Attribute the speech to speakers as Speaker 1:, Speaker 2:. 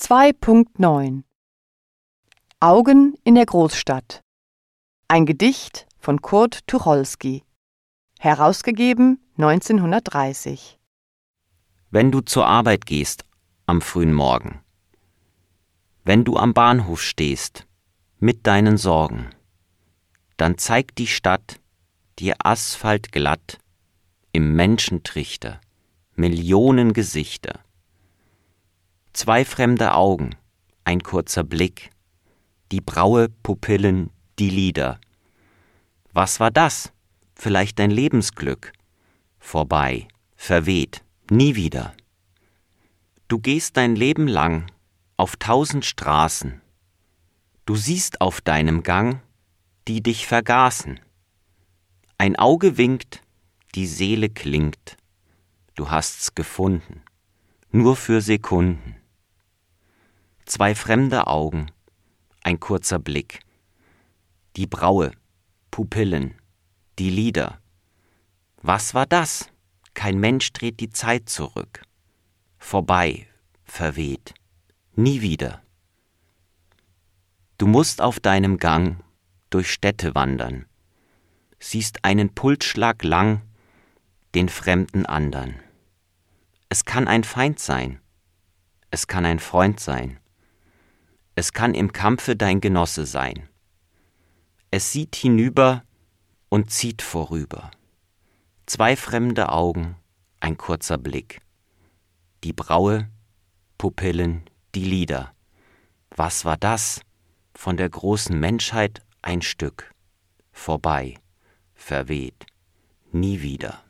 Speaker 1: 2.9 Augen in der Großstadt. Ein Gedicht von Kurt Tucholsky. Herausgegeben 1930
Speaker 2: Wenn du zur Arbeit gehst am frühen Morgen, wenn du am Bahnhof stehst mit deinen Sorgen, dann zeigt die Stadt dir asphaltglatt im Menschentrichter. Millionen Gesichter Zwei fremde Augen, ein kurzer Blick, die Braue, Pupillen, die Lider. Was war das? Vielleicht dein Lebensglück. Vorbei, verweht, nie wieder. Du gehst dein Leben lang auf tausend Straßen. Du siehst auf deinem Gang, die dich vergaßen. Ein Auge winkt, die Seele klingt. Du hast's gefunden, nur für Sekunden zwei fremde Augen, ein kurzer Blick, die Braue, Pupillen, die Lider. Was war das? Kein Mensch dreht die Zeit zurück. Vorbei, verweht, nie wieder. Du musst auf deinem Gang durch Städte wandern, siehst einen Pulsschlag lang den fremden andern. Es kann ein Feind sein, es kann ein Freund sein, es kann im Kampfe dein Genosse sein. Es sieht hinüber und zieht vorüber. Zwei fremde Augen, ein kurzer Blick. Die Braue, Pupillen, die Lider. Was war das? Von der großen Menschheit ein Stück. Vorbei, verweht, nie wieder.